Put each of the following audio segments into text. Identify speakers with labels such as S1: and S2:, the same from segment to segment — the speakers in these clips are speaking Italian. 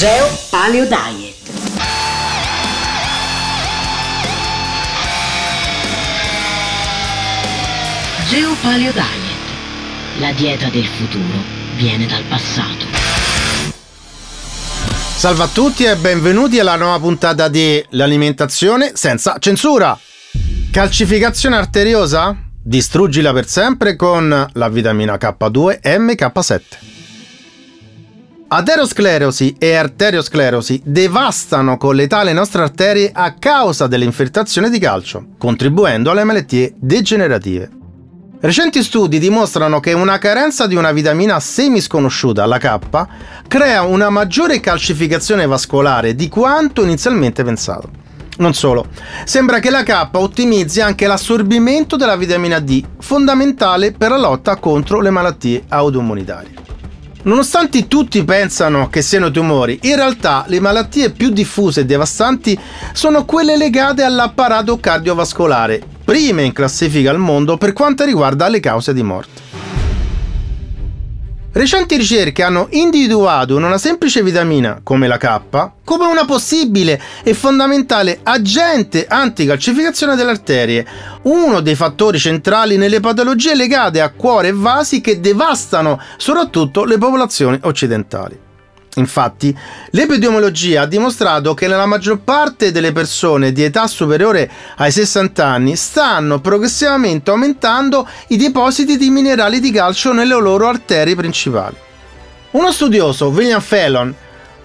S1: Geo Paleo Diet. Geo Paleo Diet. La dieta del futuro viene dal passato.
S2: Salve a tutti e benvenuti alla nuova puntata di L'alimentazione senza censura. Calcificazione arteriosa? Distruggila per sempre con la vitamina K2 MK7. Aterosclerosi e arteriosclerosi devastano con l'età le nostre arterie a causa dell'infiltrazione di calcio, contribuendo alle malattie degenerative. Recenti studi dimostrano che una carenza di una vitamina semisconosciuta, la K, crea una maggiore calcificazione vascolare di quanto inizialmente pensato. Non solo, sembra che la K ottimizzi anche l'assorbimento della vitamina D, fondamentale per la lotta contro le malattie autoimmunitarie. Nonostante tutti pensano che siano tumori, in realtà le malattie più diffuse e devastanti sono quelle legate all'apparato cardiovascolare, prime in classifica al mondo per quanto riguarda le cause di morte. Recenti ricerche hanno individuato una semplice vitamina, come la K, come una possibile e fondamentale agente anticalcificazione delle arterie, uno dei fattori centrali nelle patologie legate a cuore e vasi che devastano soprattutto le popolazioni occidentali. Infatti, l'epidemiologia ha dimostrato che nella maggior parte delle persone di età superiore ai 60 anni stanno progressivamente aumentando i depositi di minerali di calcio nelle loro arterie principali. Uno studioso, William Fallon,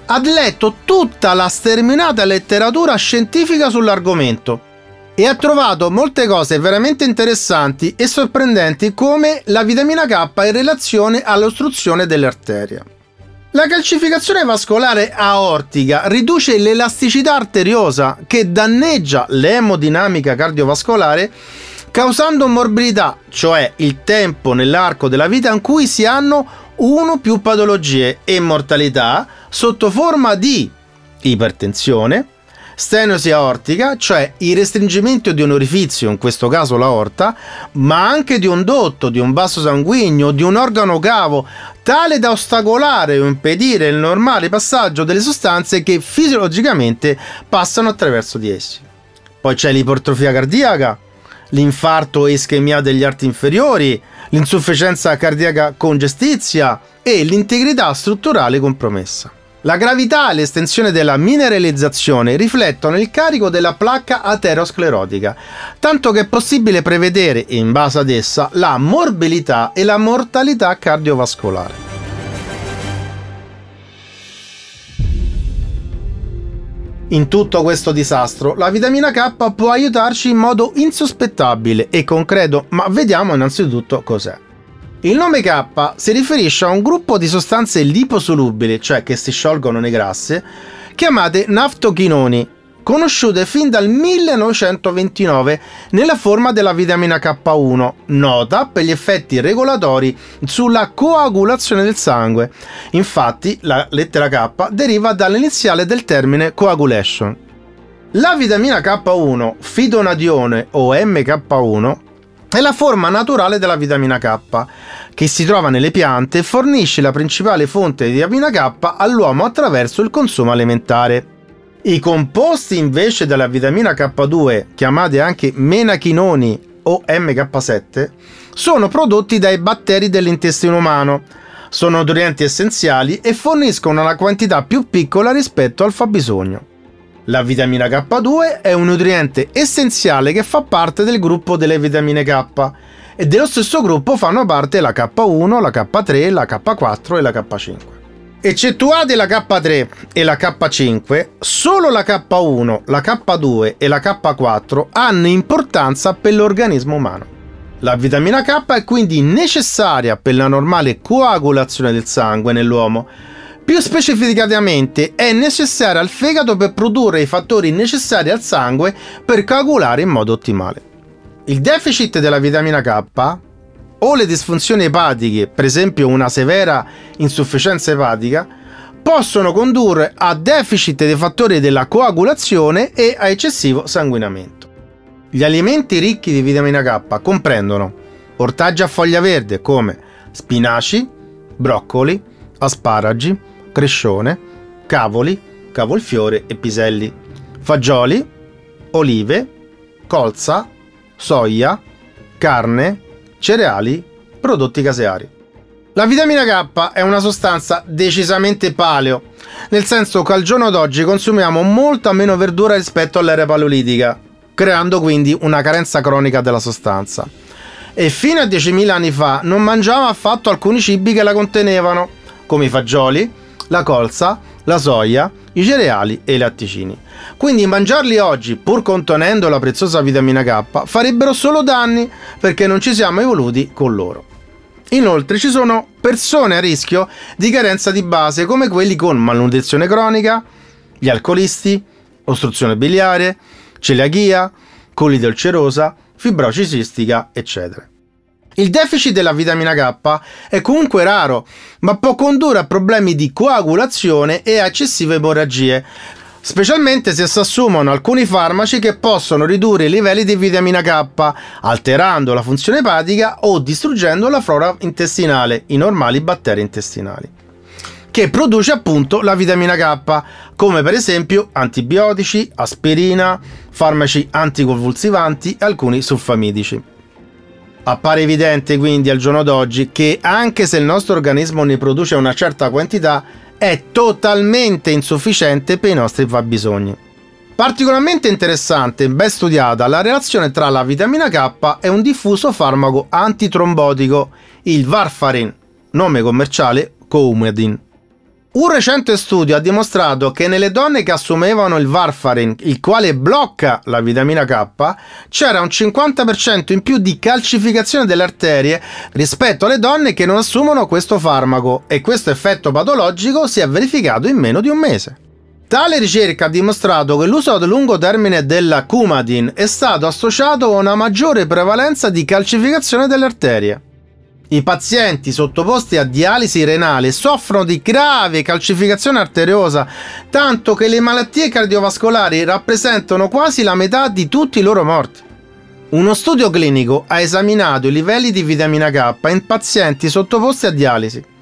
S2: ha letto tutta la sterminata letteratura scientifica sull'argomento e ha trovato molte cose veramente interessanti e sorprendenti come la vitamina K in relazione all'ostruzione delle arterie. La calcificazione vascolare aortica riduce l'elasticità arteriosa che danneggia l'emodinamica cardiovascolare causando morbidità, cioè il tempo nell'arco della vita in cui si hanno uno o più patologie e mortalità sotto forma di ipertensione, stenosi aortica, cioè il restringimento di un orifizio, in questo caso l'aorta, ma anche di un dotto, di un vaso sanguigno, di un organo cavo, tale da ostacolare o impedire il normale passaggio delle sostanze che fisiologicamente passano attraverso di essi. Poi c'è l'ipertrofia cardiaca, l'infarto e ischemia degli arti inferiori, l'insufficienza cardiaca congestizia e l'integrità strutturale compromessa. La gravità e l'estensione della mineralizzazione riflettono il carico della placca aterosclerotica, tanto che è possibile prevedere, in base ad essa, la morbilità e la mortalità cardiovascolare. In tutto questo disastro, la vitamina K può aiutarci in modo insospettabile e concreto, ma vediamo innanzitutto cos'è. Il nome K si riferisce a un gruppo di sostanze liposolubili, cioè che si sciolgono nei grassi, chiamate naftochinoni, conosciute fin dal 1929 nella forma della vitamina K1, nota per gli effetti regolatori sulla coagulazione del sangue. Infatti, la lettera K deriva dall'iniziale del termine coagulation. La vitamina K1, fidonadione o MK1, è la forma naturale della vitamina K, che si trova nelle piante e fornisce la principale fonte di vitamina K all'uomo attraverso il consumo alimentare. I composti invece della vitamina K2, chiamati anche menachinoni o MK7, sono prodotti dai batteri dell'intestino umano. Sono nutrienti essenziali e forniscono una quantità più piccola rispetto al fabbisogno. La vitamina K2 è un nutriente essenziale che fa parte del gruppo delle vitamine K e dello stesso gruppo fanno parte la K1, la K3, la K4 e la K5. Eccettuate la K3 e la K5, solo la K1, la K2 e la K4 hanno importanza per l'organismo umano. La vitamina K è quindi necessaria per la normale coagulazione del sangue nell'uomo più specificatamente è necessaria al fegato per produrre i fattori necessari al sangue per coagulare in modo ottimale. Il deficit della vitamina K o le disfunzioni epatiche, per esempio una severa insufficienza epatica, possono condurre a deficit dei fattori della coagulazione e a eccessivo sanguinamento. Gli alimenti ricchi di vitamina K comprendono ortaggi a foglia verde come spinaci, broccoli, asparagi, crescione, cavoli, cavolfiore e piselli, fagioli, olive, colza, soia, carne, cereali, prodotti caseari. La vitamina K è una sostanza decisamente paleo, nel senso che al giorno d'oggi consumiamo molta meno verdura rispetto all'era paleolitica, creando quindi una carenza cronica della sostanza. E fino a 10.000 anni fa non mangiava affatto alcuni cibi che la contenevano, come i fagioli, la colza, la soia, i cereali e i latticini. Quindi mangiarli oggi, pur contenendo la preziosa vitamina K, farebbero solo danni perché non ci siamo evoluti con loro. Inoltre ci sono persone a rischio di carenza di base come quelli con malnutrizione cronica, gli alcolisti, ostruzione biliare, celiachia, colite ulcerosa, fibrosi cistica, eccetera. Il deficit della vitamina K è comunque raro, ma può condurre a problemi di coagulazione e a eccessive emorragie, specialmente se si assumono alcuni farmaci che possono ridurre i livelli di vitamina K, alterando la funzione epatica o distruggendo la flora intestinale, i normali batteri intestinali, che produce appunto la vitamina K, come per esempio antibiotici, aspirina, farmaci anticonvulsivanti e alcuni sulfamidici. Appare evidente quindi al giorno d'oggi che anche se il nostro organismo ne produce una certa quantità, è totalmente insufficiente per i nostri fabbisogni. Particolarmente interessante e ben studiata la relazione tra la vitamina K e un diffuso farmaco antitrombotico, il Varfarin, nome commerciale Coumadin. Un recente studio ha dimostrato che nelle donne che assumevano il Varfarin, il quale blocca la vitamina K, c'era un 50% in più di calcificazione delle arterie rispetto alle donne che non assumono questo farmaco e questo effetto patologico si è verificato in meno di un mese. Tale ricerca ha dimostrato che l'uso a lungo termine della Coumadin è stato associato a una maggiore prevalenza di calcificazione delle arterie. I pazienti sottoposti a dialisi renale soffrono di grave calcificazione arteriosa, tanto che le malattie cardiovascolari rappresentano quasi la metà di tutti i loro morti. Uno studio clinico ha esaminato i livelli di vitamina K in pazienti sottoposti a dialisi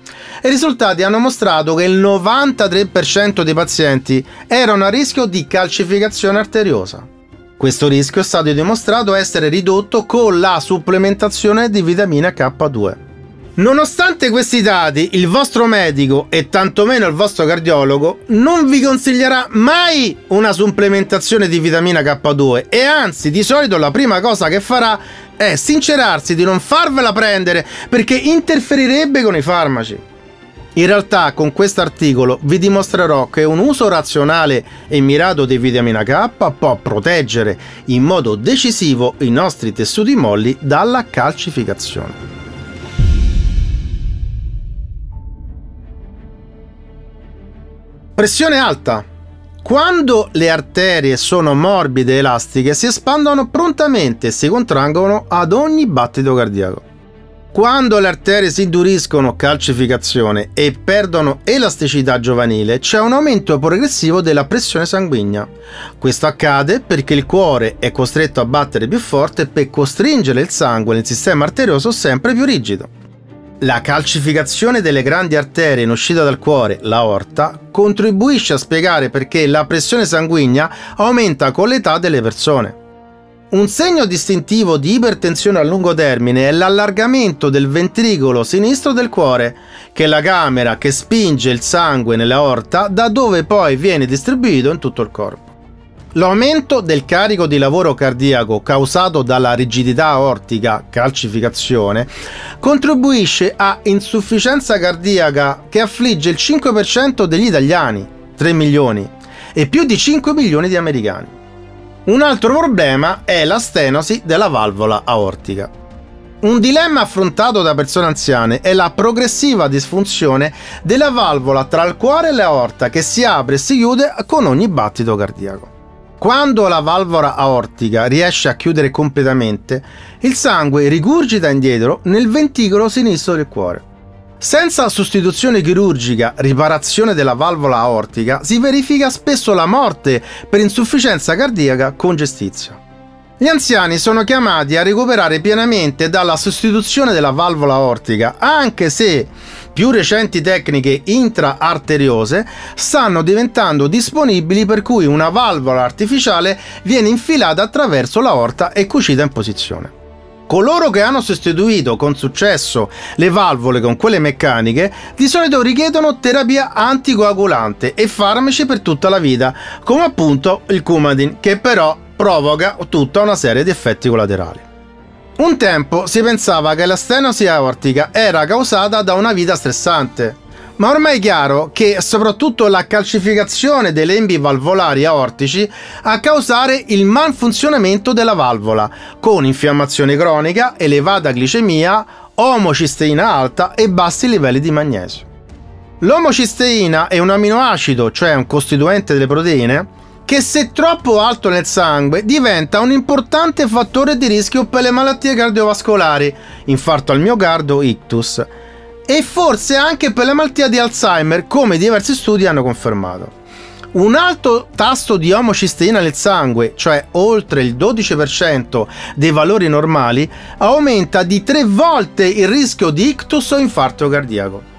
S2: i risultati hanno mostrato che il 93% dei pazienti erano a rischio di calcificazione arteriosa. Questo rischio è stato dimostrato essere ridotto con la supplementazione di vitamina K2. Nonostante questi dati, il vostro medico e tantomeno il vostro cardiologo non vi consiglierà mai una supplementazione di vitamina K2 e anzi di solito la prima cosa che farà è sincerarsi di non farvela prendere perché interferirebbe con i farmaci. In realtà con questo articolo vi dimostrerò che un uso razionale e mirato di vitamina K può proteggere in modo decisivo i nostri tessuti molli dalla calcificazione. Pressione alta. Quando le arterie sono morbide e elastiche si espandono prontamente e si contraggono ad ogni battito cardiaco. Quando le arterie si induriscono, calcificazione, e perdono elasticità giovanile, c'è un aumento progressivo della pressione sanguigna. Questo accade perché il cuore è costretto a battere più forte per costringere il sangue nel sistema arterioso sempre più rigido. La calcificazione delle grandi arterie in uscita dal cuore, l'aorta, contribuisce a spiegare perché la pressione sanguigna aumenta con l'età delle persone. Un segno distintivo di ipertensione a lungo termine è l'allargamento del ventricolo sinistro del cuore, che è la camera che spinge il sangue nella aorta da dove poi viene distribuito in tutto il corpo. L'aumento del carico di lavoro cardiaco causato dalla rigidità aortica, calcificazione, contribuisce a insufficienza cardiaca che affligge il 5% degli italiani, 3 milioni, e più di 5 milioni di americani. Un altro problema è la stenosi della valvola aortica. Un dilemma affrontato da persone anziane è la progressiva disfunzione della valvola tra il cuore e l'aorta che si apre e si chiude con ogni battito cardiaco. Quando la valvola aortica riesce a chiudere completamente, il sangue rigurgita indietro nel ventricolo sinistro del cuore. Senza sostituzione chirurgica, riparazione della valvola aortica, si verifica spesso la morte per insufficienza cardiaca con gestizia. Gli anziani sono chiamati a recuperare pienamente dalla sostituzione della valvola aortica, anche se più recenti tecniche intraarteriose stanno diventando disponibili per cui una valvola artificiale viene infilata attraverso l'aorta e cucita in posizione. Coloro che hanno sostituito con successo le valvole con quelle meccaniche di solito richiedono terapia anticoagulante e farmaci per tutta la vita, come appunto il Coumadin, che però provoca tutta una serie di effetti collaterali. Un tempo si pensava che la stenosi aortica era causata da una vita stressante, ma ormai è chiaro che soprattutto la calcificazione dei lembi valvolari aortici a causare il malfunzionamento della valvola, con infiammazione cronica, elevata glicemia, omocisteina alta e bassi livelli di magnesio. L'omocisteina è un aminoacido, cioè un costituente delle proteine, che se troppo alto nel sangue diventa un importante fattore di rischio per le malattie cardiovascolari, infarto al miocardio, ictus e forse anche per la malattia di Alzheimer, come diversi studi hanno confermato. Un alto tasso di omocisteina nel sangue, cioè oltre il 12% dei valori normali, aumenta di tre volte il rischio di ictus o infarto cardiaco.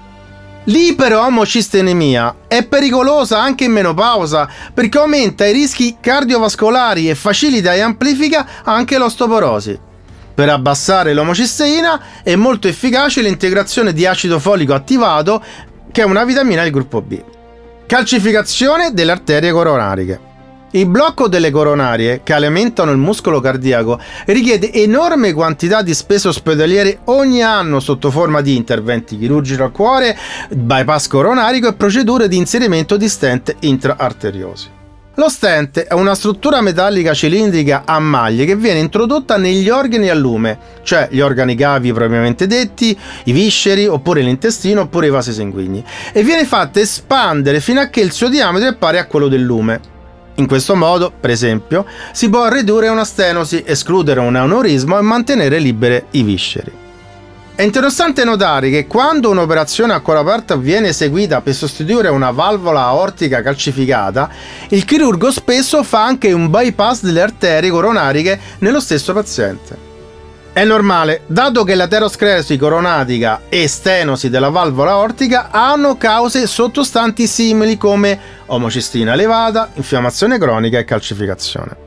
S2: L'iperomocistenemia è pericolosa anche in menopausa perché aumenta i rischi cardiovascolari e facilita e amplifica anche l'ostoporosi. Per abbassare l'omocisteina è molto efficace l'integrazione di acido folico attivato, che è una vitamina del gruppo B. Calcificazione delle arterie coronariche. Il blocco delle coronarie, che alimentano il muscolo cardiaco, richiede enorme quantità di spese ospedaliere ogni anno sotto forma di interventi chirurgici al cuore, bypass coronarico e procedure di inserimento di stent intraarteriosi. Lo stent è una struttura metallica cilindrica a maglie che viene introdotta negli organi a lume, cioè gli organi cavi propriamente detti, i visceri, oppure l'intestino, oppure i vasi sanguigni, e viene fatta espandere fino a che il suo diametro è pari a quello del lume. In questo modo, per esempio, si può ridurre una stenosi, escludere un aneurisma e mantenere libere i visceri. È interessante notare che quando un'operazione a cuore aperto viene eseguita per sostituire una valvola aortica calcificata, il chirurgo spesso fa anche un bypass delle arterie coronariche nello stesso paziente. È normale, dato che l'aterosclerosi coronatica e stenosi della valvola aortica hanno cause sottostanti simili come omocistina elevata, infiammazione cronica e calcificazione.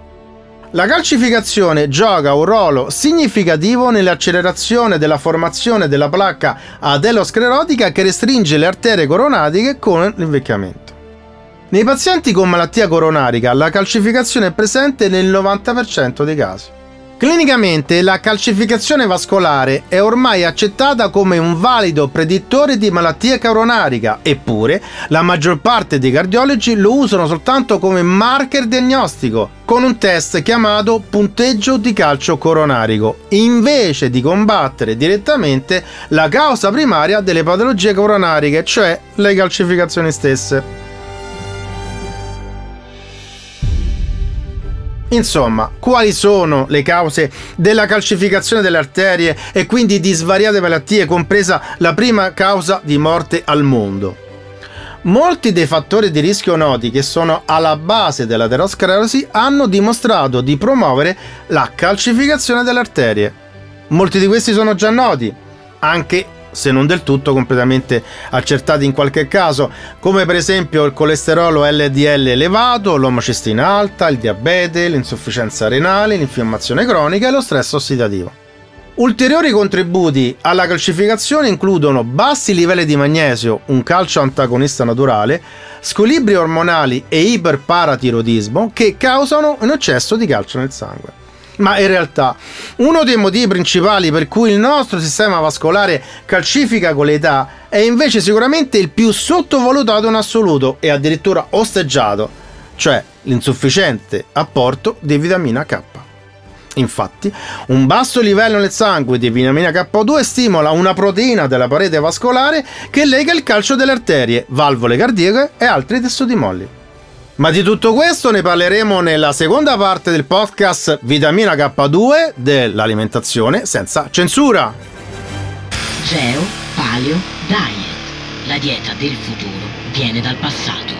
S2: La calcificazione gioca un ruolo significativo nell'accelerazione della formazione della placca aterosclerotica che restringe le arterie coronatiche con l'invecchiamento. Nei pazienti con malattia coronarica la calcificazione è presente nel 90% dei casi. Clinicamente la calcificazione vascolare è ormai accettata come un valido predittore di malattia coronarica, eppure la maggior parte dei cardiologi lo usano soltanto come marker diagnostico, con un test chiamato punteggio di calcio coronarico, invece di combattere direttamente la causa primaria delle patologie coronariche, cioè le calcificazioni stesse. Insomma, quali sono le cause della calcificazione delle arterie e quindi di svariate malattie, compresa la prima causa di morte al mondo? Molti dei fattori di rischio noti che sono alla base dell'aterosclerosi hanno dimostrato di promuovere la calcificazione delle arterie. Molti di questi sono già noti, anche se non del tutto completamente accertati in qualche caso, come per esempio il colesterolo LDL elevato, l'omocestina alta, il diabete, l'insufficienza renale, l'infiammazione cronica e lo stress ossidativo. Ulteriori contributi alla calcificazione includono bassi livelli di magnesio, un calcio antagonista naturale, squilibri ormonali e iperparatiroidismo che causano un eccesso di calcio nel sangue ma in realtà uno dei motivi principali per cui il nostro sistema vascolare calcifica con l'età è invece sicuramente il più sottovalutato in assoluto e addirittura osteggiato, cioè l'insufficiente apporto di vitamina K. Infatti, un basso livello nel sangue di vitamina K2 stimola una proteina della parete vascolare che lega il calcio delle arterie, valvole cardiache e altri tessuti molli. Ma di tutto questo ne parleremo nella seconda parte del podcast Vitamina K2 dell'alimentazione senza censura.
S1: Geo Paleo Diet. La dieta del futuro viene dal passato.